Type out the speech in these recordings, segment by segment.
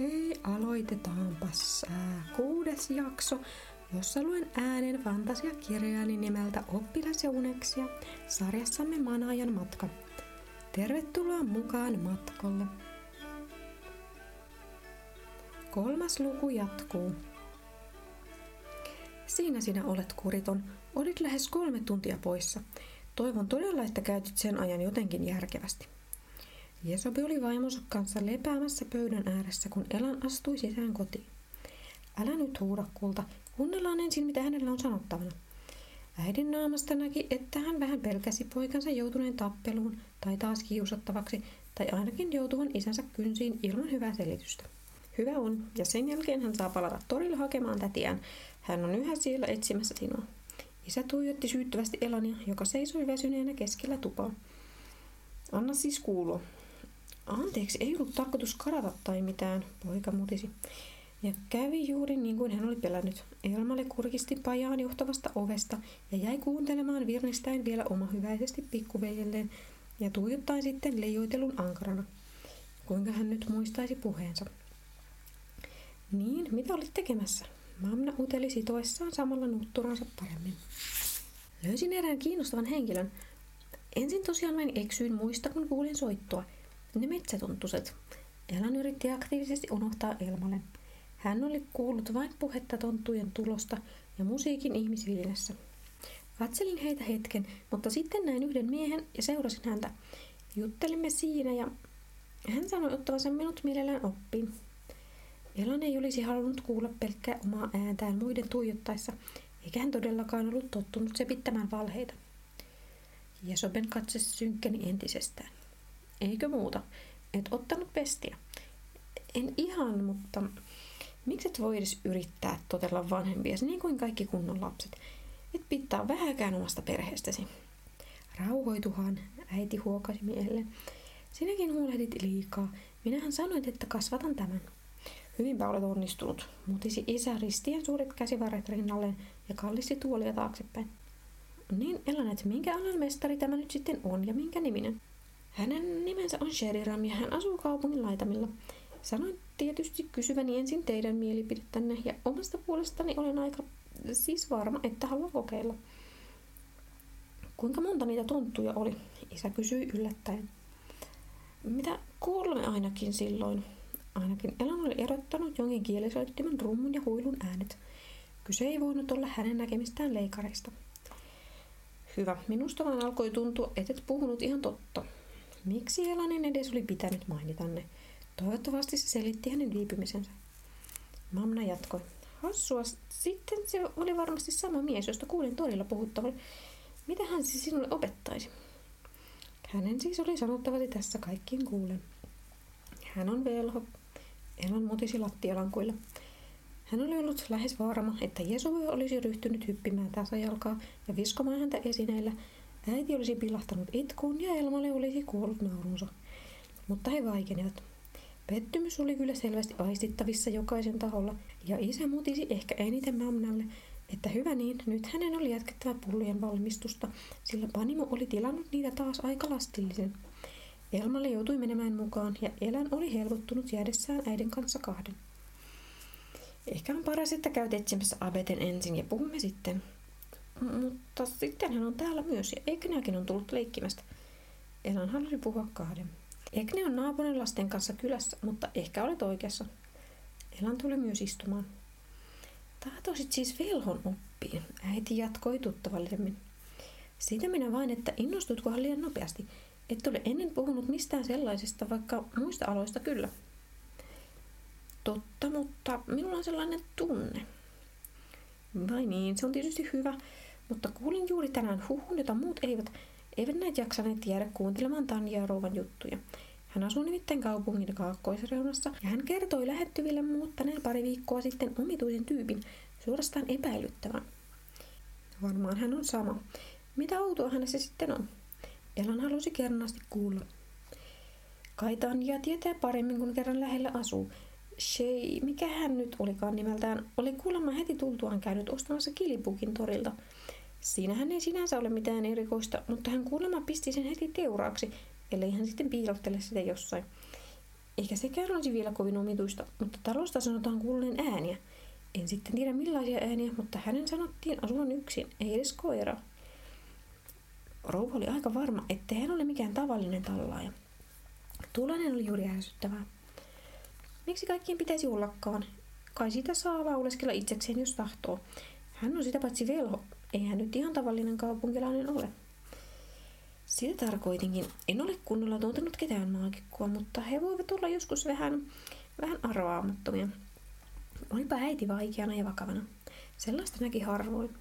Hei, aloitetaanpas kuudes jakso, jossa luen äänen fantasiakirjaani nimeltä Oppilas ja uneksia sarjassamme Manaajan matka. Tervetuloa mukaan matkalle. Kolmas luku jatkuu. Siinä sinä olet, Kuriton. Olit lähes kolme tuntia poissa. Toivon todella, että käytit sen ajan jotenkin järkevästi. Jesobi oli vaimonsa kanssa lepäämässä pöydän ääressä, kun Elan astui sisään kotiin. Älä nyt huuda, kulta. Kuunnellaan ensin, mitä hänellä on sanottavana. Äidin naamasta näki, että hän vähän pelkäsi poikansa joutuneen tappeluun tai taas kiusattavaksi, tai ainakin joutuvan isänsä kynsiin ilman hyvää selitystä. Hyvä on, ja sen jälkeen hän saa palata torille hakemaan tätiään. Hän on yhä siellä etsimässä sinua. Isä tuijotti syyttävästi Elania, joka seisoi väsyneenä keskellä tupaa. Anna siis kuulua. Anteeksi, ei ollut tarkoitus karata tai mitään, poika mutisi. Ja kävi juuri niin kuin hän oli pelännyt. Elmalle kurkisti pajaan johtavasta ovesta ja jäi kuuntelemaan virnistäen vielä omahyväisesti pikkuveijelleen ja tuijottaen sitten leijoitelun ankarana. Kuinka hän nyt muistaisi puheensa? Niin, mitä olit tekemässä? Mamna uteli sitoessaan samalla nutturansa paremmin. Löysin erään kiinnostavan henkilön. Ensin tosiaan vain eksyin muista, kun kuulin soittoa – ne metsätuntuset. Elan yritti aktiivisesti unohtaa Elmalle. Hän oli kuullut vain puhetta tonttujen tulosta ja musiikin ihmisvilinässä. Katselin heitä hetken, mutta sitten näin yhden miehen ja seurasin häntä. Juttelimme siinä ja hän sanoi ottavansa minut mielellään oppiin. Elan ei olisi halunnut kuulla pelkkää omaa ääntään muiden tuijottaessa, eikä hän todellakaan ollut tottunut sepittämään valheita. Jesoben katse synkkeni entisestään. Eikö muuta? Et ottanut pestiä. En ihan, mutta miksi et voi edes yrittää totella vanhempia niin kuin kaikki kunnon lapset? Et pitää vähäkään omasta perheestäsi. Rauhoituhan, äiti huokasi miehelle. Sinäkin huolehdit liikaa. Minähän sanoin, että kasvatan tämän. Hyvinpä olet onnistunut, mutisi isä ristien suuret käsivarret rinnalleen ja kallisti tuolia taaksepäin. Niin Elanet, minkä alan mestari tämä nyt sitten on ja minkä niminen? Hänen nimensä on Sheriram ja hän asuu kaupungin laitamilla. Sanoin tietysti kysyväni ensin teidän mielipidettänne ja omasta puolestani olen aika siis varma, että haluan kokeilla. Kuinka monta niitä tonttuja oli? Isä kysyi yllättäen. Mitä kolme ainakin silloin? Ainakin Elan oli erottanut jonkin kielisoittimen rummun ja huilun äänet. Kyse ei voinut olla hänen näkemistään leikareista. Hyvä, minusta vaan alkoi tuntua, että et puhunut ihan totta. Miksi Elanin edes oli pitänyt mainita ne? Toivottavasti se selitti hänen viipymisensä. Mamna jatkoi. Hassua, sitten se oli varmasti sama mies, josta kuulin torilla puhuttavan. Mitä hän siis sinulle opettaisi? Hänen siis oli sanottavasti tässä kaikkiin kuulen. Hän on velho. Elan mutisi lattialankuilla. Hän oli ollut lähes varma, että Jesu olisi ryhtynyt hyppimään tasajalkaa ja viskomaan häntä esineillä, Äiti olisi pilahtanut itkuun ja Elmalle olisi kuollut naurunsa. Mutta he vaikenivat. Pettymys oli kyllä selvästi aistittavissa jokaisen taholla, ja isä mutisi ehkä eniten Mamnalle, että hyvä niin, nyt hänen oli jatkettava pullojen valmistusta, sillä Panimo oli tilannut niitä taas aika lastillisen. Elmalle joutui menemään mukaan, ja Elän oli helpottunut jäädessään äidin kanssa kahden. Ehkä on paras, että käyt etsimässä Abeten ensin ja puhumme sitten, mutta sitten hän on täällä myös ja Ekneakin on tullut leikkimästä. Elan halusi puhua kahden. Ekne on naapurin lasten kanssa kylässä, mutta ehkä olet oikeassa. Elan tuli myös istumaan. Tahtoisit siis velhon oppiin, äiti jatkoi tuttavallisemmin. Siitä minä vain, että innostutkohan liian nopeasti. Et ole ennen puhunut mistään sellaisesta, vaikka muista aloista kyllä. Totta, mutta minulla on sellainen tunne. Vai niin, se on tietysti hyvä, mutta kuulin juuri tänään huhun, jota muut eivät, eivät näitä jaksaneet tiedä kuuntelemaan Tanja Rouvan juttuja. Hän asuu nimittäin kaupungin kaakkoisreunassa ja hän kertoi lähettyville muuttaneen pari viikkoa sitten omituisen tyypin, suorastaan epäilyttävän. Varmaan hän on sama. Mitä outoa hänessä sitten on? Elan halusi kernaasti kuulla. Kai Tanja tietää paremmin, kun kerran lähellä asuu. Shay, mikä hän nyt olikaan nimeltään, oli kuulemma heti tultuaan käynyt ostamassa kilipukin torilta. Siinähän ei sinänsä ole mitään erikoista, mutta hän kuulemma pisti sen heti teuraaksi, ellei hän sitten piilottele sitä jossain. eikä sekään olisi vielä kovin omituista, mutta talosta sanotaan kuuluneen ääniä. En sitten tiedä millaisia ääniä, mutta hänen sanottiin asuvan yksin, ei edes koira. Rouva oli aika varma, ettei hän ole mikään tavallinen tallaaja. Tuollainen oli juuri ärsyttävää. Miksi kaikkien pitäisi ollakaan? Kai sitä saa lauleskella itsekseen, jos tahtoo. Hän on sitä paitsi velho. Ei hän nyt ihan tavallinen kaupunkilainen ole. Sitä tarkoitinkin. En ole kunnolla tuntenut ketään maagikkoa, mutta he voivat olla joskus vähän, vähän arvaamattomia. Olipa äiti vaikeana ja vakavana. Sellaista näki harvoin.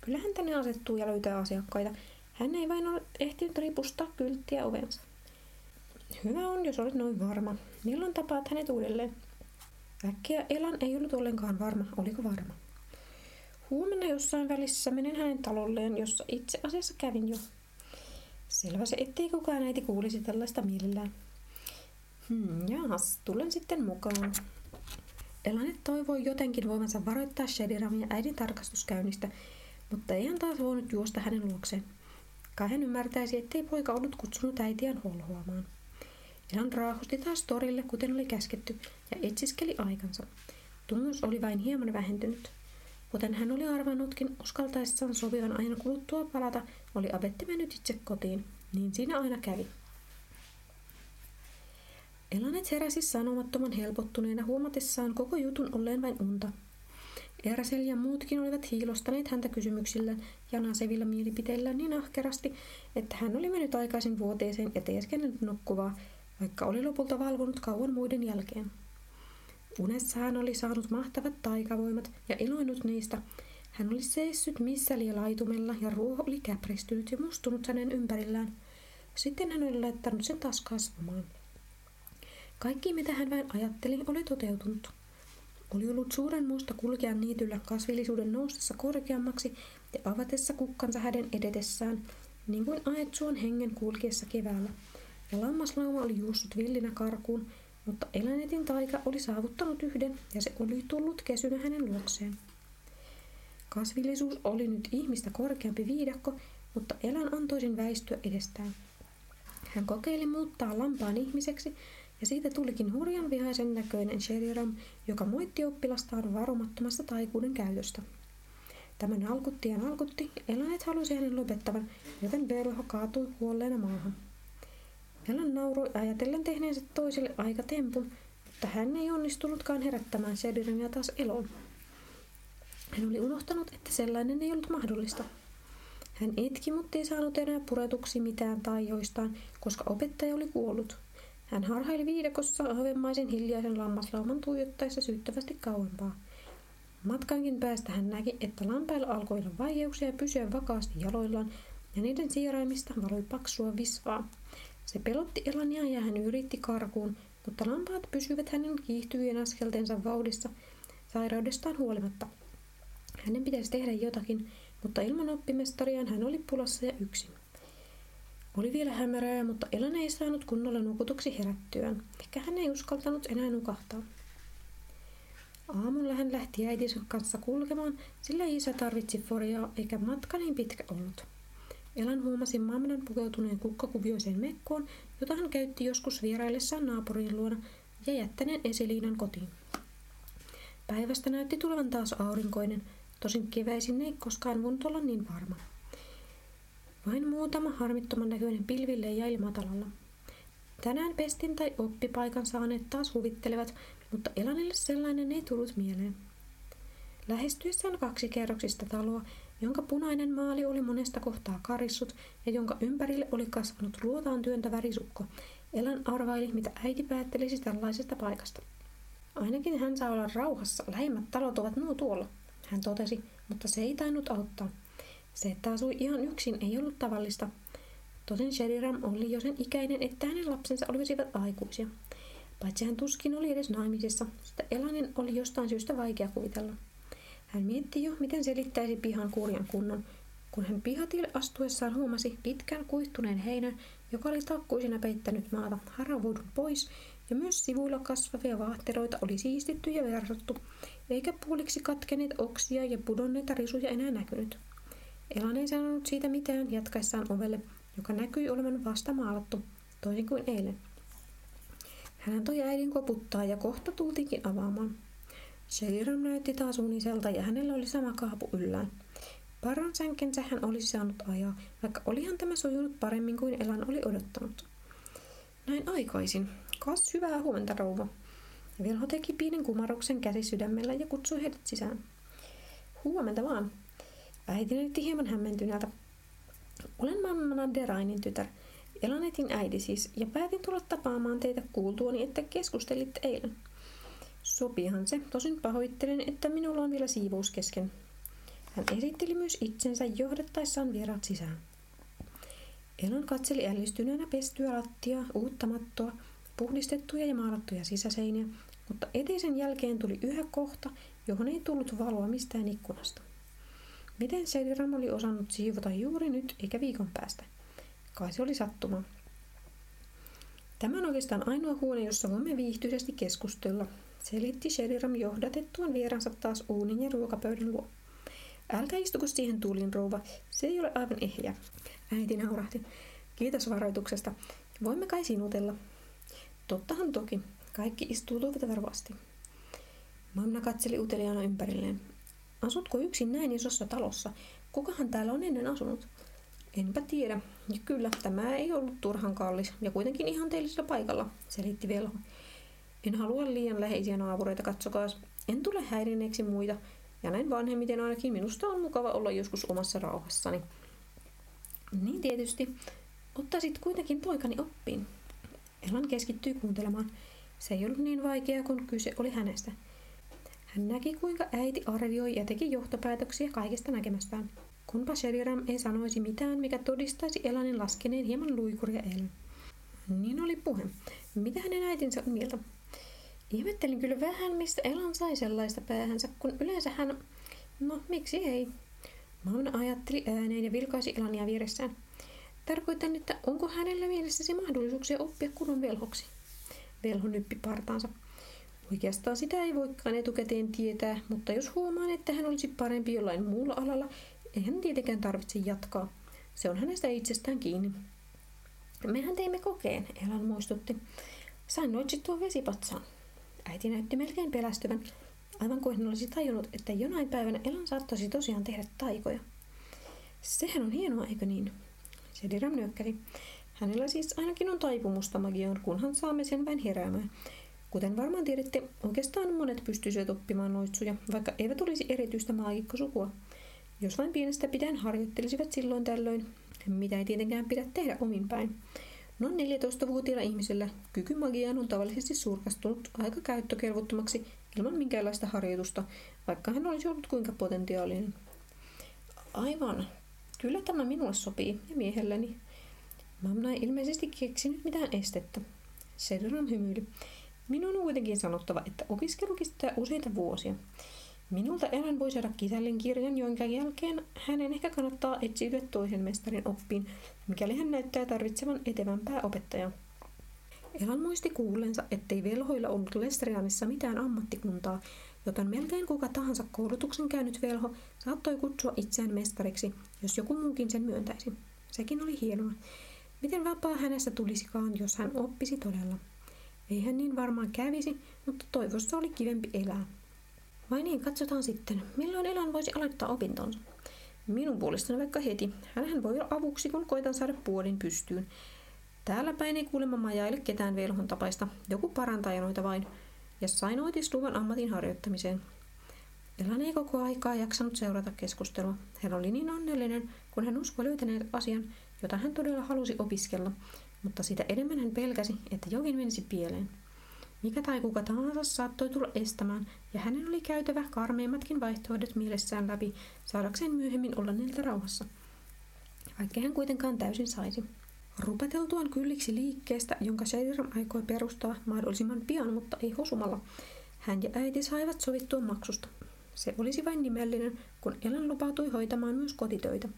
Kyllähän tänne asettuu ja löytää asiakkaita. Hän ei vain ole ehtinyt ripustaa kylttiä ovensa. Hyvä on, jos olet noin varma. Milloin tapaat hänet uudelleen? Äkkiä Elan ei ollut ollenkaan varma, oliko varma. Huomenna jossain välissä menen hänen talolleen, jossa itse asiassa kävin jo. Selvä se, ettei kukaan äiti kuulisi tällaista mielellään. Hmm, jaas, tulen sitten mukaan. Elanet toivoi jotenkin voimansa varoittaa Shediramia äidin tarkastuskäynnistä, mutta ei hän taas voinut juosta hänen luokseen. Kai hän ymmärtäisi, ettei poika ollut kutsunut äitiään holhoamaan. Elan raahusti taas torille, kuten oli käsketty, ja etsiskeli aikansa. Tunnus oli vain hieman vähentynyt. Kuten hän oli arvannutkin, uskaltaessaan sopivan ajan kuluttua palata, oli Abetti mennyt itse kotiin. Niin siinä aina kävi. Elanet heräsi sanomattoman helpottuneena huomatessaan koko jutun olleen vain unta. Ersel ja muutkin olivat hiilostaneet häntä kysymyksillä ja nasevilla mielipiteillä niin ahkerasti, että hän oli mennyt aikaisin vuoteeseen ja teeskennellyt nukkuvaa, vaikka oli lopulta valvonut kauan muiden jälkeen. Unessa hän oli saanut mahtavat taikavoimat ja iloinut niistä. Hän oli seissyt missä liian laitumella ja ruoho oli käpristynyt ja mustunut hänen ympärillään. Sitten hän oli laittanut sen taas kasvamaan. Kaikki mitä hän vain ajatteli oli toteutunut. Oli ollut suuren musta kulkea niityllä kasvillisuuden noustessa korkeammaksi ja avatessa kukkansa häden edetessään, niin kuin Aetsuon hengen kulkiessa keväällä. Ja lammaslauma oli juossut villinä karkuun, mutta Elanetin taika oli saavuttanut yhden ja se oli tullut kesynä hänen luokseen. Kasvillisuus oli nyt ihmistä korkeampi viidakko, mutta Elan antoi sen väistyä edestään. Hän kokeili muuttaa lampaan ihmiseksi ja siitä tulikin hurjan vihaisen näköinen Sheriram, joka moitti oppilastaan varomattomasta taikuuden käytöstä. Tämän alkutti ja alkutti, Elanet halusi hänen lopettavan, joten Verho kaatui huolleena maahan. Elan nauroi ajatellen tehneensä toiselle aika tempun, mutta hän ei onnistunutkaan herättämään Sheriramia taas eloon. Hän oli unohtanut, että sellainen ei ollut mahdollista. Hän itki, mutta ei saanut enää puretuksi mitään taijoistaan, koska opettaja oli kuollut. Hän harhaili viidakossa ahvenmaisen hiljaisen lammaslauman tuijottaessa syyttävästi kauempaa. Matkankin päästä hän näki, että lampailla alkoi olla vaikeuksia pysyä vakaasti jaloillaan, ja niiden sieraimista valoi paksua visvaa. Se pelotti Elania ja hän yritti karkuun, mutta lampaat pysyvät hänen kiihtyvien askeltensa vauhdissa sairaudestaan huolimatta. Hänen pitäisi tehdä jotakin, mutta ilman oppimestariaan hän oli pulassa ja yksin. Oli vielä hämärää, mutta Elana ei saanut kunnolla nukutuksi herättyään. Ehkä hän ei uskaltanut enää nukahtaa. Aamulla hän lähti äitinsä kanssa kulkemaan, sillä isä tarvitsi foriaa eikä matka niin pitkä ollut. Elan huomasi Mamnan pukeutuneen kukkakuvioiseen mekkoon, jota hän käytti joskus vieraillessaan naapurin luona ja jättäneen esiliinan kotiin. Päivästä näytti tulevan taas aurinkoinen, tosin keväisin ei koskaan voinut olla niin varma. Vain muutama harmittoman näköinen pilvi leijaili matalalla. Tänään pestin tai oppipaikan saaneet taas huvittelevat, mutta Elanille sellainen ei tullut mieleen. Lähestyessään kaksi kerroksista taloa, jonka punainen maali oli monesta kohtaa karissut ja jonka ympärille oli kasvanut luotaan työntävä risukko, Elan arvaili, mitä äiti päättelisi tällaisesta paikasta. Ainakin hän saa olla rauhassa, lähimmät talot ovat nuo tuolla, hän totesi, mutta se ei tainnut auttaa. Se, että asui ihan yksin, ei ollut tavallista. Tosin Sheriram oli jo sen ikäinen, että hänen lapsensa olisivat aikuisia. Paitsi hän tuskin oli edes naimisissa, sitä Elanin oli jostain syystä vaikea kuvitella. Hän mietti jo, miten selittäisi pihan kurjan kunnon, kun hän pihatille astuessaan huomasi pitkän kuihtuneen heinän, joka oli takkuisena peittänyt maata haravoidun pois, ja myös sivuilla kasvavia vaahteroita oli siistitty ja versottu, eikä puoliksi katkeneet oksia ja pudonneita risuja enää näkynyt. Elan ei sanonut siitä mitään jatkaessaan ovelle, joka näkyi olevan vasta maalattu, toisin kuin eilen. Hän toi äidin koputtaa ja kohta tultiinkin avaamaan. Sheriram näytti taas uniselta ja hänellä oli sama kaapu yllään. Paran sänkensä hän olisi saanut ajaa, vaikka olihan tämä sujunut paremmin kuin Elan oli odottanut. Näin aikaisin. Kas hyvää huomenta, rouva. Velho teki pienen kumaruksen käsi sydämellä ja kutsui heidät sisään. Huomenta vaan. Äiti näytti hieman hämmentyneeltä. Olen mammana Derainin tytär, Elanetin äiti siis, ja päätin tulla tapaamaan teitä kuultuani, että keskustelitte eilen. Sopihan se, tosin pahoittelen, että minulla on vielä siivous kesken. Hän esitteli myös itsensä johdettaessaan vieraat sisään. Elan katseli ällistyneenä pestyä lattia, uutta mattoa, puhdistettuja ja maalattuja sisäseiniä, mutta eteisen jälkeen tuli yhä kohta, johon ei tullut valoa mistään ikkunasta. Miten Seliram oli osannut siivota juuri nyt eikä viikon päästä? Kai se oli sattuma. Tämä on oikeastaan ainoa huone, jossa voimme viihtyisesti keskustella, selitti Sheriram johdatettuaan vieransa taas uunin ja ruokapöydän luo. Älkää istuko siihen tuulin rouva, se ei ole aivan ehjä. Äiti naurahti. Kiitos varoituksesta. Voimme kai sinutella. Tottahan toki. Kaikki istuutuivat varmasti. Mamna katseli uteliaana ympärilleen. Asutko yksin näin isossa talossa? Kukahan täällä on ennen asunut? Enpä tiedä. Ja kyllä, tämä ei ollut turhan kallis ja kuitenkin ihan teillisellä paikalla, selitti velho. En halua liian läheisiä naapureita, katsokaa. En tule häirinneeksi muita, ja näin vanhemmiten ainakin minusta on mukava olla joskus omassa rauhassani. Niin tietysti. Ottaisit kuitenkin poikani oppiin. Elan keskittyi kuuntelemaan. Se ei ollut niin vaikeaa, kun kyse oli hänestä. Hän näki, kuinka äiti arvioi ja teki johtopäätöksiä kaikesta näkemästään. Kunpa Sheriram ei sanoisi mitään, mikä todistaisi Elanin laskeneen hieman luikuria eilen. Niin oli puhe. Mitä hänen äitinsä on mieltä? Ihmettelin kyllä vähän, mistä Elan sai sellaista päähänsä, kun yleensä hän... No, miksi ei? Mauna ajatteli ääneen ja vilkaisi Elania vieressään. Tarkoitan, että onko hänellä mielessäsi mahdollisuuksia oppia kunnon velhoksi? Velho nyppi partaansa. Oikeastaan sitä ei voikaan etukäteen tietää, mutta jos huomaan, että hän olisi parempi jollain muulla alalla, ei hän tietenkään tarvitse jatkaa. Se on hänestä itsestään kiinni. Mehän teimme kokeen, Elan muistutti. Sain noitsi tuon vesipatsaan. Äiti näytti melkein pelästyvän, aivan kuin hän olisi tajunnut, että jonain päivänä Elan saattaisi tosiaan tehdä taikoja. Sehän on hienoa, eikö niin? Sediram nyökkäli. Hänellä siis ainakin on taipumusta magiaan, kunhan saamme sen vain heräämään. Kuten varmaan tiedätte, oikeastaan monet pystyisivät oppimaan noitsuja, vaikka eivät olisi erityistä maagikkosukua. Jos vain pienestä pitäen harjoittelisivat silloin tällöin, mitä ei tietenkään pidä tehdä omin päin. Noin 14-vuotiailla ihmisillä kyky magiaan on tavallisesti surkastunut aika käyttökelvottomaksi ilman minkäänlaista harjoitusta, vaikka hän olisi ollut kuinka potentiaalinen. Aivan. Kyllä tämä minulle sopii ja miehelleni. Mamma ei ilmeisesti keksinyt mitään estettä. Sedran hymyili. Minun on kuitenkin sanottava, että opiskelu kestää useita vuosia. Minulta Elan voi saada kisällin kirjan, jonka jälkeen hänen ehkä kannattaa etsiytyä toisen mestarin oppiin, mikäli hän näyttää tarvitsevan etevämpää opettajaa. Elan muisti kuullensa, ettei velhoilla ollut Lestrianissa mitään ammattikuntaa, joten melkein kuka tahansa koulutuksen käynyt velho saattoi kutsua itseään mestariksi, jos joku muukin sen myöntäisi. Sekin oli hienoa. Miten vapaa hänestä tulisikaan, jos hän oppisi todella? Ei hän niin varmaan kävisi, mutta toivossa oli kivempi elää. Vai niin, katsotaan sitten. Milloin Elan voisi aloittaa opintonsa? Minun puolestani vaikka heti. Hänhän voi olla avuksi, kun koitan saada puolin pystyyn. Täällä päin ei kuulemma majaile ketään velhon tapaista. Joku parantaja noita vain. Ja sain oitisluvan ammatin harjoittamiseen. Elan ei koko aikaa jaksanut seurata keskustelua. Hän oli niin onnellinen, kun hän uskoi löytäneet asian, jota hän todella halusi opiskella, mutta sitä enemmän hän pelkäsi, että jokin menisi pieleen. Mikä tai kuka tahansa saattoi tulla estämään, ja hänen oli käytävä karmeimmatkin vaihtoehdot mielessään läpi, saadakseen myöhemmin olla niiltä rauhassa. Vaikka hän kuitenkaan täysin saisi. Rupateltuaan kylliksi liikkeestä, jonka Shadiram aikoi perustaa mahdollisimman pian, mutta ei hosumalla, hän ja äiti saivat sovittua maksusta. Se olisi vain nimellinen, kun Elan lupautui hoitamaan myös kotitöitä.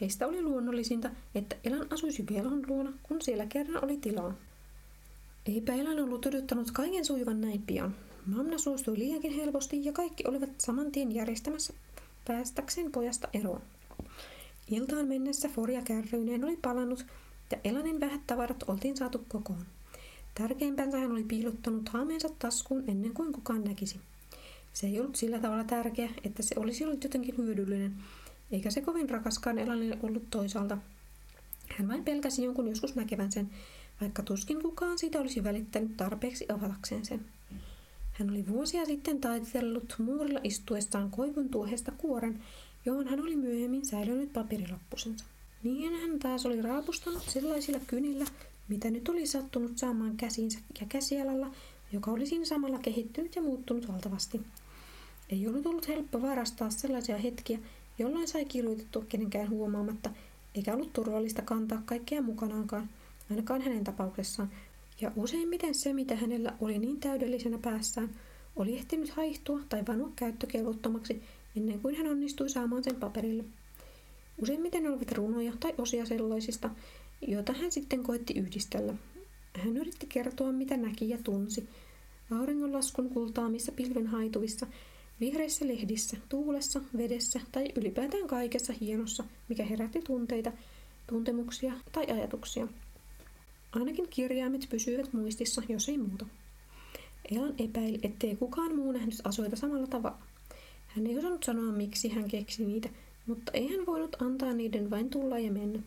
Heistä oli luonnollisinta, että Elan asuisi Velhon luona, kun siellä kerran oli tilaa. Eipä Elan ollut odottanut kaiken sujuvan näin pian. Mamna suostui liiankin helposti ja kaikki olivat saman tien järjestämässä päästäkseen pojasta eroon. Iltaan mennessä Forja kärryineen oli palannut ja Elanin vähät tavarat oltiin saatu kokoon. Tärkeimpänsä hän oli piilottanut haameensa taskuun ennen kuin kukaan näkisi. Se ei ollut sillä tavalla tärkeä, että se olisi ollut jotenkin hyödyllinen, eikä se kovin rakaskaan Elanille ollut toisaalta. Hän vain pelkäsi jonkun joskus näkevän sen, vaikka tuskin kukaan siitä olisi välittänyt tarpeeksi avatakseen sen. Hän oli vuosia sitten taitellut muurilla istuessaan koivun tuohesta kuoren, johon hän oli myöhemmin säilynyt paperilappusensa. Niin hän taas oli raapustanut sellaisilla kynillä, mitä nyt oli sattunut saamaan käsiinsä ja käsialalla, joka oli siinä samalla kehittynyt ja muuttunut valtavasti. Ei ollut ollut helppo varastaa sellaisia hetkiä, jolloin sai kirjoitettua kenenkään huomaamatta, eikä ollut turvallista kantaa kaikkea mukanaankaan, ainakaan hänen tapauksessaan, ja useimmiten se, mitä hänellä oli niin täydellisenä päässään, oli ehtinyt haihtua tai vanua käyttökelvottomaksi ennen kuin hän onnistui saamaan sen paperille. Useimmiten olivat runoja tai osia sellaisista, joita hän sitten koitti yhdistellä. Hän yritti kertoa, mitä näki ja tunsi. Auringonlaskun kultaamissa pilven haituvissa, vihreissä lehdissä, tuulessa, vedessä tai ylipäätään kaikessa hienossa, mikä herätti tunteita, tuntemuksia tai ajatuksia. Ainakin kirjaimet pysyivät muistissa, jos ei muuta. Elan epäili, ettei kukaan muu nähnyt asioita samalla tavalla. Hän ei osannut sanoa, miksi hän keksi niitä, mutta ei hän voinut antaa niiden vain tulla ja mennä.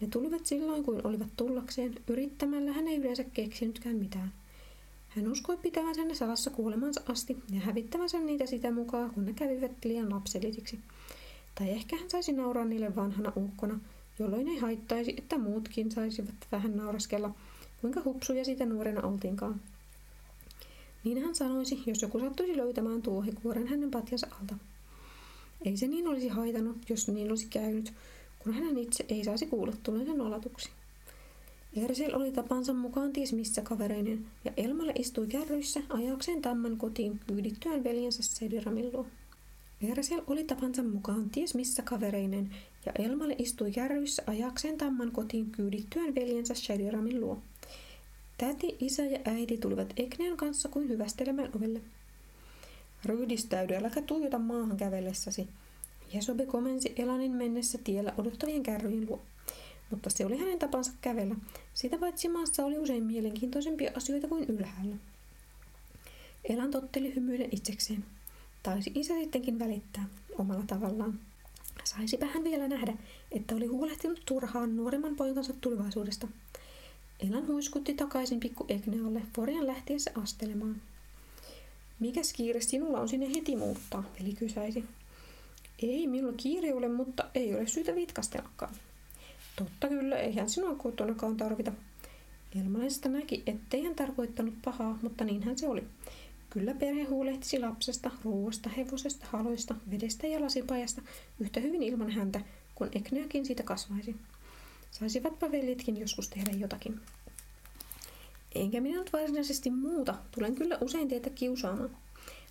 Ne tulivat silloin, kuin olivat tullakseen, yrittämällä hän ei yleensä keksinytkään mitään. Hän uskoi pitävänsä ne salassa kuolemansa asti ja hävittävänsä niitä sitä mukaan, kun ne kävivät liian lapsellisiksi. Tai ehkä hän saisi nauraa niille vanhana ukkona, jolloin ei haittaisi, että muutkin saisivat vähän nauraskella, kuinka hupsuja sitä nuorena oltiinkaan. Niin hän sanoisi, jos joku sattuisi löytämään tuohikuoren hänen patjansa alta. Ei se niin olisi haitannut, jos niin olisi käynyt, kun hän itse ei saisi kuulla tulleensa nolatuksi. Ersel oli tapansa mukaan ties missä kavereinen, ja Elmalle istui kärryissä ajakseen tamman kotiin kyydittyään veljensä Sediramin luo. Ersel oli tapansa mukaan ties missä kavereinen, ja Elmalle istui kärryissä ajakseen tamman kotiin kyydittyään veljensä Shadiramin luo. Täti, isä ja äiti tulivat Eknean kanssa kuin hyvästelemään ovelle. Ryhdistäydy, äläkä tuijota maahan kävellessäsi. Jesobe komensi Elanin mennessä tiellä odottavien kärryjen luo. Mutta se oli hänen tapansa kävellä. Sitä paitsi maassa oli usein mielenkiintoisempia asioita kuin ylhäällä. Elan totteli hymyiden itsekseen. Taisi isä sittenkin välittää omalla tavallaan. Saisipä hän vielä nähdä, että oli huolehtinut turhaan nuoremman poikansa tulevaisuudesta. Elan huiskutti takaisin pikku Egnealle Forian lähtiessä astelemaan. Mikäs kiire sinulla on sinne heti muuttaa, veli kysäisi. Ei minulla kiire ole, mutta ei ole syytä vitkastellakaan. Totta kyllä, eihän sinua kotonakaan tarvita. Elmalaisesta näki, ettei hän tarkoittanut pahaa, mutta niinhän se oli. Kyllä perhe huolehtisi lapsesta, ruoasta, hevosesta, haloista, vedestä ja lasipajasta yhtä hyvin ilman häntä, kun Ekneakin siitä kasvaisi. Saisivatpa veljetkin joskus tehdä jotakin. Enkä minä nyt varsinaisesti muuta. Tulen kyllä usein teitä kiusaamaan.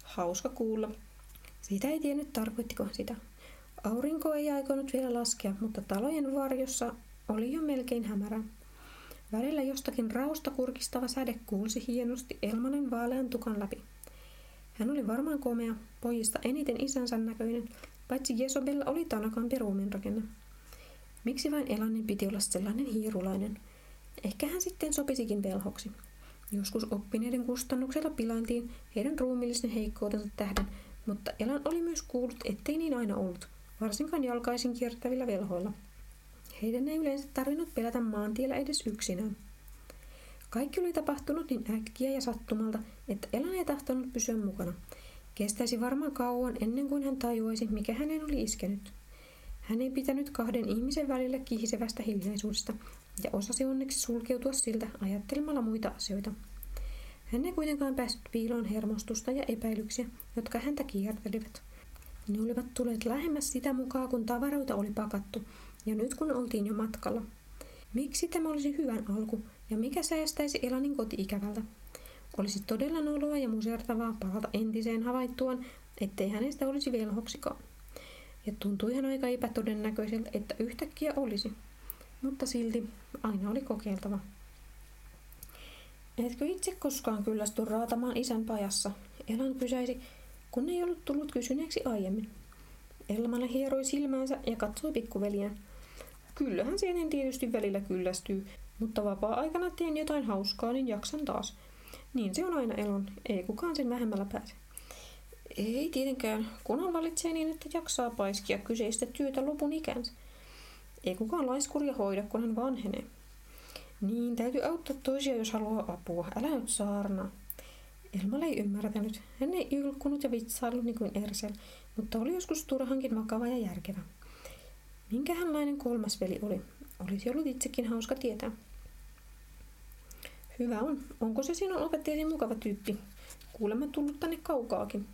Hauska kuulla. Siitä ei tiennyt tarkoittiko sitä. Aurinko ei aikonut vielä laskea, mutta talojen varjossa oli jo melkein hämärä. Välillä jostakin rausta kurkistava säde kuulsi hienosti Elmanen vaalean tukan läpi. Hän oli varmaan komea, pojista eniten isänsä näköinen, paitsi Jesobella oli tanakampi ruumiinrakenne. Miksi vain Elanin piti olla sellainen hiirulainen? Ehkä hän sitten sopisikin velhoksi. Joskus oppineiden kustannuksella pilailtiin heidän ruumillisen heikkoutensa tähden, mutta Elan oli myös kuullut, ettei niin aina ollut, varsinkaan jalkaisin kiertävillä velhoilla. Heidän ei yleensä tarvinnut pelätä maantiellä edes yksinään. Kaikki oli tapahtunut niin äkkiä ja sattumalta, että Elan ei tahtonut pysyä mukana. Kestäisi varmaan kauan ennen kuin hän tajuaisi, mikä hänen oli iskenyt. Hän ei pitänyt kahden ihmisen välillä kihisevästä hiljaisuudesta ja osasi onneksi sulkeutua siltä ajattelemalla muita asioita. Hän ei kuitenkaan päässyt piiloon hermostusta ja epäilyksiä, jotka häntä kiertelivät. Ne olivat tulleet lähemmäs sitä mukaan, kun tavaroita oli pakattu, ja nyt kun oltiin jo matkalla. Miksi tämä olisi hyvän alku, ja mikä säästäisi Elanin koti-ikävältä? Olisi todella noloa ja musertavaa palata entiseen havaittuaan, ettei hänestä olisi velhoksikaan. Ja tuntui ihan aika epätodennäköiseltä, että yhtäkkiä olisi. Mutta silti aina oli kokeiltava. Etkö itse koskaan kyllästy raatamaan isän pajassa? Elan kysäisi, kun ei ollut tullut kysyneeksi aiemmin. Elmalle hieroi silmäänsä ja katsoi pikkuveliään. Kyllähän siihen tietysti välillä kyllästyy, Mutta vapaa-aikana teen jotain hauskaa, niin jaksan taas. Niin se on aina elon, ei kukaan sen vähemmällä pääse. Ei tietenkään, kunhan valitsee niin, että jaksaa paiskia kyseistä työtä lopun ikänsä. Ei kukaan laiskuria hoida, kun hän vanhenee. Niin, täytyy auttaa toisia, jos haluaa apua. Älä nyt saarna. Elma ei ymmärtänyt. Hän ei ylkkunut ja vitsaillut niin kuin Ersel, mutta oli joskus turhankin vakava ja järkevä. Minkähänlainen kolmas veli oli? Olisi ollut itsekin hauska tietää. Hyvä on. Onko se sinun opettajasi mukava tyyppi? Kuulemma tullut tänne kaukaakin.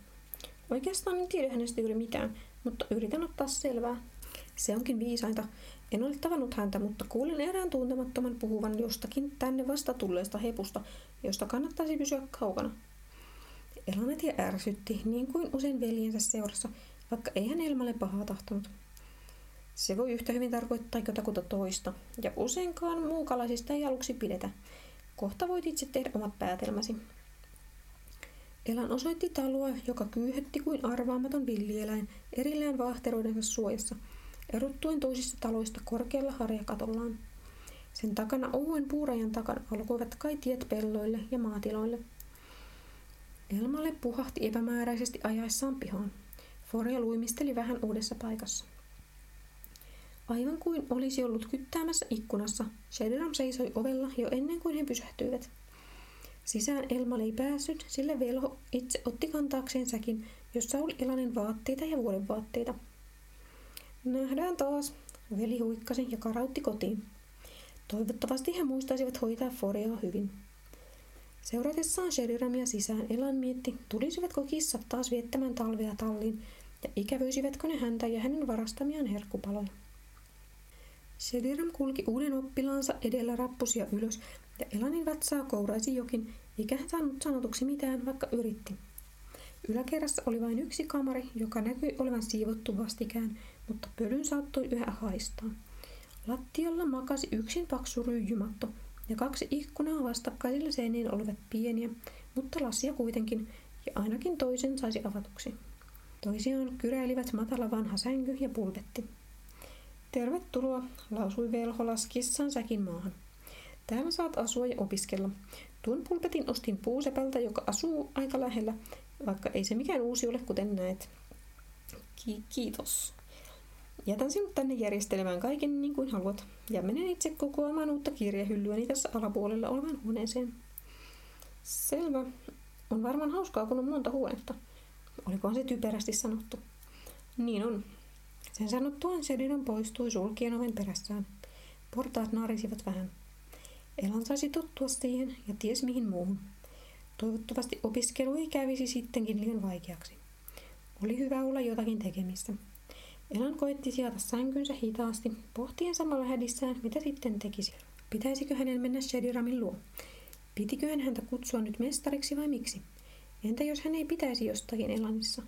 Oikeastaan en tiedä hänestä juuri mitään, mutta yritän ottaa selvää. Se onkin viisainta. En ole tavannut häntä, mutta kuulin erään tuntemattoman puhuvan jostakin tänne vasta tulleesta hepusta, josta kannattaisi pysyä kaukana. Elanetia ärsytti, niin kuin usein veljensä seurassa, vaikka ei hän Elmalle pahaa tahtonut. Se voi yhtä hyvin tarkoittaa jotakuta toista, ja useinkaan muukalaisista ei aluksi pidetä. Kohta voit itse tehdä omat päätelmäsi. Elan osoitti taloa, joka kyyhötti kuin arvaamaton villieläin erillään vaahteroidensa suojassa, erottuen toisista taloista korkealla harjakatollaan. Sen takana ohuen puurajan takana alkoivat kai tiet pelloille ja maatiloille. Elmalle puhahti epämääräisesti ajaessaan pihaan. Foria luimisteli vähän uudessa paikassa. Aivan kuin olisi ollut kyttäämässä ikkunassa, Shediram seisoi ovella jo ennen kuin he pysähtyivät. Sisään Elma ei päässyt, sillä velho itse otti kantaakseen säkin, jossa oli Elanin vaatteita ja vuodenvaatteita. Nähdään taas, veli huikkasi ja karautti kotiin. Toivottavasti he muistaisivat hoitaa Foriaa hyvin. Seuratessaan Sheriramia sisään Elan mietti, tulisivatko kissat taas viettämään talvea talliin ja ikävöisivätkö ne häntä ja hänen varastamiaan herkkupaloja. Sheriram kulki uuden oppilaansa edellä rappusia ylös ja Elanin vatsaa kouraisi jokin, eikä hän saanut sanotuksi mitään, vaikka yritti. Yläkerrassa oli vain yksi kamari, joka näkyi olevan siivottu vastikään, mutta pölyn saattoi yhä haistaa. Lattialla makasi yksin paksu ryijymatto, ja kaksi ikkunaa vastakkaisilla seinillä olivat pieniä, mutta lasia kuitenkin, ja ainakin toisen saisi avatuksi. Toisiaan kyräilivät matala vanha sänky ja pulpetti. Tervetuloa, lausui velho laskissaan säkin maahan. Täällä saat asua ja opiskella. Tuon pulpetin ostin puusepältä, joka asuu aika lähellä, vaikka ei se mikään uusi ole, kuten näet. Ki- kiitos. Jätän sinut tänne järjestelemään kaiken niin kuin haluat, ja menen itse kokoamaan uutta kirjahyllyäni tässä alapuolella olevan huoneeseen. Selvä. On varmaan hauskaa, kun on monta huonetta. Olikohan se typerästi sanottu? Niin on. Sen sanottuaan Sedinon poistui sulkien oven perässään. Portaat naarisivat vähän. Elan saisi tottua siihen ja ties mihin muuhun. Toivottavasti opiskelu ei kävisi sittenkin liian vaikeaksi. Oli hyvä olla jotakin tekemistä. Elan koetti sijata sänkynsä hitaasti, pohtien samalla hädissään, mitä sitten tekisi. Pitäisikö hänen mennä Shediramin luo? Pitikö häntä kutsua nyt mestariksi vai miksi? Entä jos hän ei pitäisi jostakin Elanissa?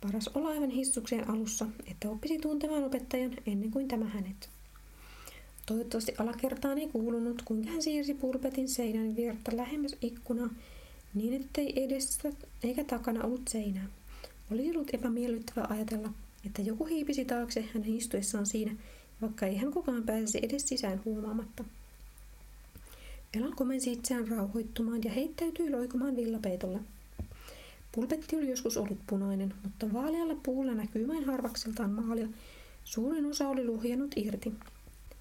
Paras olla aivan hissukseen alussa, että oppisi tuntemaan opettajan ennen kuin tämä hänet. Toivottavasti alakertaan ei kuulunut, kuinka hän siirsi pulpetin seinän viertä lähemmäs ikkunaa, niin ettei edessä eikä takana ollut seinää. Oli ollut epämiellyttävää ajatella, että joku hiipisi taakse hänen istuessaan siinä, vaikka ei hän kukaan pääsisi edes sisään huomaamatta. Elan komensi itseään rauhoittumaan ja heittäytyi loikumaan villapeitolle. Pulpetti oli joskus ollut punainen, mutta vaalealla puulla näkyy vain harvakseltaan maalia. Suurin osa oli luhjennut irti.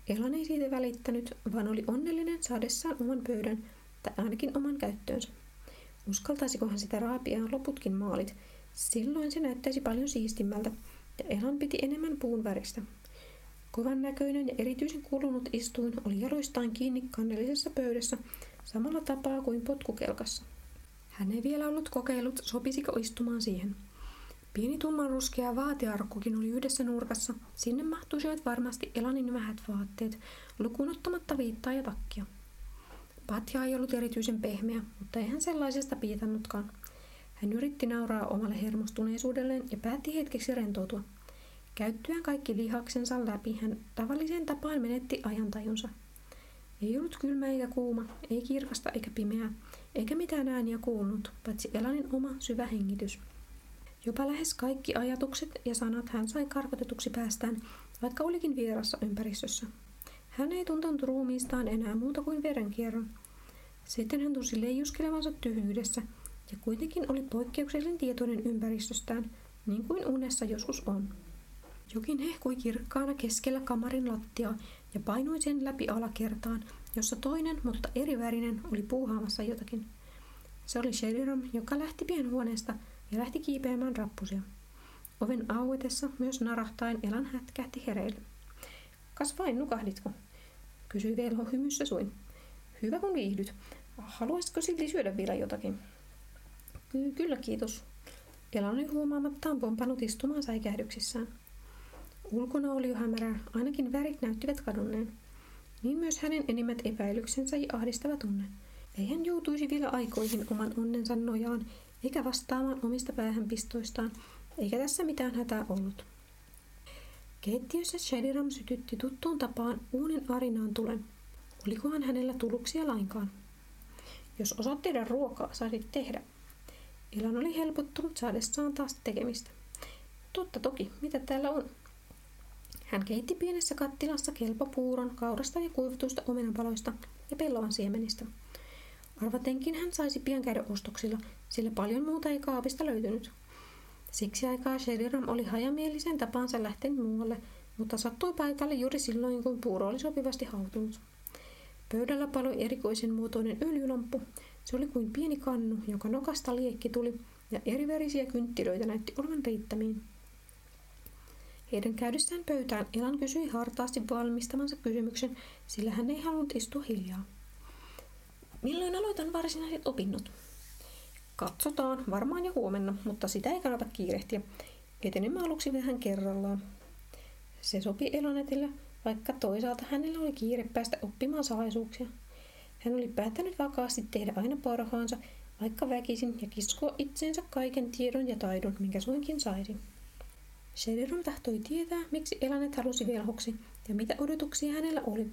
Elan ei siitä välittänyt, vaan oli onnellinen saadessaan oman pöydän, tai ainakin oman käyttöönsä. Uskaltaisiko hän sitä raapia loputkin maalit? Silloin se näyttäisi paljon siistimmältä, ja Elan piti enemmän puun väristä. Kovan näköinen ja erityisen kulunut istuin oli jaloistaan kiinni kannellisessa pöydässä samalla tapaa kuin potkukelkassa. Hän ei vielä ollut kokeillut, sopisiko istumaan siihen. Pieni tumman ruskea vaatearkkukin oli yhdessä nurkassa. Sinne mahtuisivat varmasti Elanin vähät vaatteet, lukunottamatta viittaa ja takkia. Patja ei ollut erityisen pehmeä, mutta eihän sellaisesta piitannutkaan. Hän yritti nauraa omalle hermostuneisuudelleen ja päätti hetkeksi rentoutua. Käyttyään kaikki lihaksensa läpi, hän tavalliseen tapaan menetti ajantajunsa. Ei ollut kylmä eikä kuuma, ei kirkasta eikä pimeää, eikä mitään ääniä kuulunut, paitsi Elanin oma syvä hengitys. Jopa lähes kaikki ajatukset ja sanat hän sai karkotetuksi päästään, vaikka olikin vierassa ympäristössä. Hän ei tuntenut ruumiistaan enää muuta kuin verenkierron. Sitten hän tunsi leijuskelevansa tyhjyydessä ja kuitenkin oli poikkeuksellisen tietoinen ympäristöstään, niin kuin unessa joskus on. Jokin hehkui kirkkaana keskellä kamarin lattiaa ja painui sen läpi alakertaan, jossa toinen, mutta eri värinen, oli puuhaamassa jotakin. Se oli Sheridan, joka lähti pienhuoneesta ja lähti kiipeämään rappusia. Oven auetessa myös narahtain Elan hätkähti hereille. Kas vain, nukahditko? Kysyi velho hymyssä suin. Hyvä kun viihdyt. Haluaisitko silti syödä vielä jotakin? Ky- kyllä, kiitos. Elan oli huomaamattaan pompannut istumaan säikähdyksissään. Ulkona oli jo hämärää, ainakin värit näyttivät kadonneen. Niin myös hänen enimmät epäilyksensä ja ahdistava tunne. Ei hän joutuisi vielä aikoihin oman onnensa nojaan, eikä vastaamaan omista päähänpistoistaan, eikä tässä mitään hätää ollut. Keittiössä Shadiram sytytti tuttuun tapaan uunin arinaan tulen. Olikohan hänellä tuluksia lainkaan? Jos osaat tehdä ruokaa, saisit tehdä. Ilan oli helpottunut saadessaan taas tekemistä. Totta toki, mitä täällä on? Hän keitti pienessä kattilassa kelpopuuron, kaurasta ja kuivatuista omenapaloista ja pellavan siemenistä. Arvatenkin hän saisi pian käydä ostoksilla, sillä paljon muuta ei kaapista löytynyt. Siksi aikaa Sheridan oli hajamielisen tapansa lähtenyt muualle, mutta sattui paikalle juuri silloin, kun puuro oli sopivasti hautunut. Pöydällä paloi erikoisen muotoinen öljylamppu. Se oli kuin pieni kannu, jonka nokasta liekki tuli, ja erivärisiä kynttilöitä näytti olevan riittämiin. Heidän käydessään pöytään Elan kysyi hartaasti valmistamansa kysymyksen, sillä hän ei halunnut istua hiljaa. Milloin aloitan varsinaiset opinnot? Katsotaan, varmaan jo huomenna, mutta sitä ei kannata kiirehtiä. Etenemme aluksi vähän kerrallaan. Se sopi Elonetille, vaikka toisaalta hänellä oli kiire päästä oppimaan salaisuuksia. Hän oli päättänyt vakaasti tehdä aina parhaansa, vaikka väkisin, ja kiskoa itseensä kaiken tiedon ja taidon, minkä suinkin saisi. Sheridan tahtoi tietää, miksi Elanet halusi velhoksi ja mitä odotuksia hänellä oli.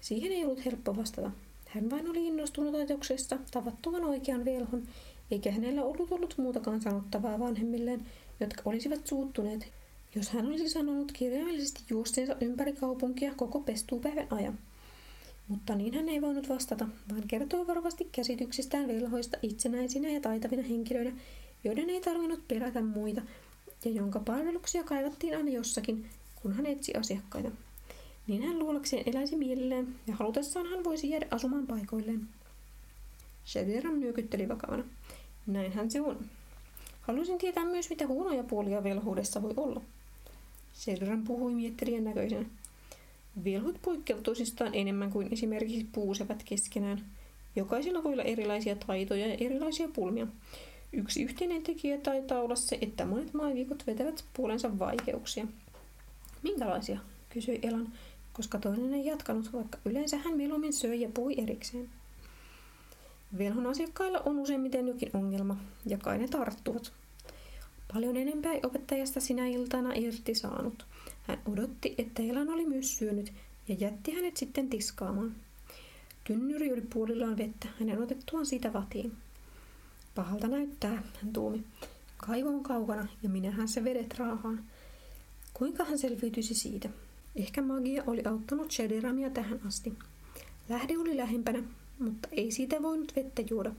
Siihen ei ollut helppo vastata. Hän vain oli innostunut ajatuksesta tavattoman oikean velhon, eikä hänellä ollut ollut muutakaan sanottavaa vanhemmilleen, jotka olisivat suuttuneet, jos hän olisi sanonut kirjaimellisesti juosteensa ympäri kaupunkia koko pestuupäivän ajan. Mutta niin hän ei voinut vastata, vaan kertoi varovasti käsityksistään velhoista itsenäisinä ja taitavina henkilöinä, joiden ei tarvinnut pelätä muita, ja jonka palveluksia kaivattiin aina jossakin, kun hän etsi asiakkaita. Niin hän luulakseen eläisi mielellään, ja halutessaan hän voisi jäädä asumaan paikoilleen. Shediran nyökytteli vakavana. Näinhän se on. Haluaisin tietää myös, mitä huonoja puolia velhuudessa voi olla. Shediran puhui miettirien näköisenä. Velhut poikkeavat tosistaan enemmän kuin esimerkiksi puusevat keskenään. Jokaisella voi olla erilaisia taitoja ja erilaisia pulmia. Yksi yhteinen tekijä taitaa olla se, että monet maivikot vetävät puolensa vaikeuksia. Minkälaisia? kysyi Elan, koska toinen ei jatkanut, vaikka yleensä hän mieluummin söi ja puhui erikseen. Velhon asiakkailla on useimmiten jokin ongelma, ja kai ne tarttuvat. Paljon enempää opettajasta sinä iltana irti saanut. Hän odotti, että Elan oli myös syönyt, ja jätti hänet sitten tiskaamaan. Tynnyri oli puolillaan vettä hänen otettuaan siitä vatiin. Pahalta näyttää, hän tuumi. Kaivo on kaukana ja minähän se vedet raahaan. Kuinka hän selviytyisi siitä? Ehkä magia oli auttanut Shediramia tähän asti. Lähde oli lähempänä, mutta ei siitä voinut vettä juoda.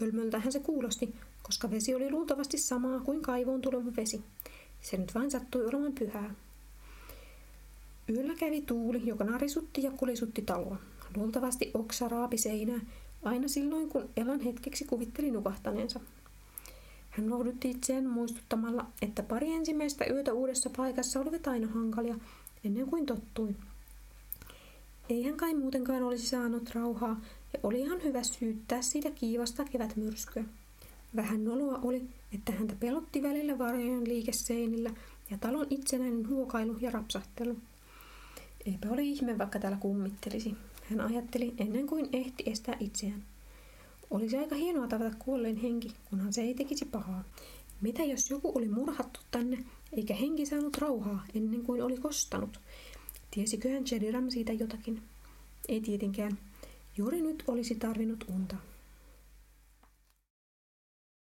Hölmöltähän se kuulosti, koska vesi oli luultavasti samaa kuin kaivoon tuleva vesi. Se nyt vain sattui olemaan pyhää. Yöllä kävi tuuli, joka narisutti ja kulisutti taloa. Luultavasti oksa raapi seinää, aina silloin kun Elan hetkeksi kuvitteli nukahtaneensa. Hän lohdutti itseään muistuttamalla, että pari ensimmäistä yötä uudessa paikassa olivat aina hankalia, ennen kuin tottui. Ei hän kai muutenkaan olisi saanut rauhaa, ja oli ihan hyvä syyttää siitä kiivasta kevätmyrskyä. Vähän noloa oli, että häntä pelotti välillä varjojen liikeseinillä ja talon itsenäinen huokailu ja rapsahtelu. Eipä ole ihme, vaikka täällä kummittelisi, hän ajatteli ennen kuin ehti estää itseään. Olisi aika hienoa tavata kuolleen henki, kunhan se ei tekisi pahaa. Mitä jos joku oli murhattu tänne, eikä henki saanut rauhaa ennen kuin oli kostanut? Tiesiköhän Jediram siitä jotakin? Ei tietenkään. Juuri nyt olisi tarvinnut unta.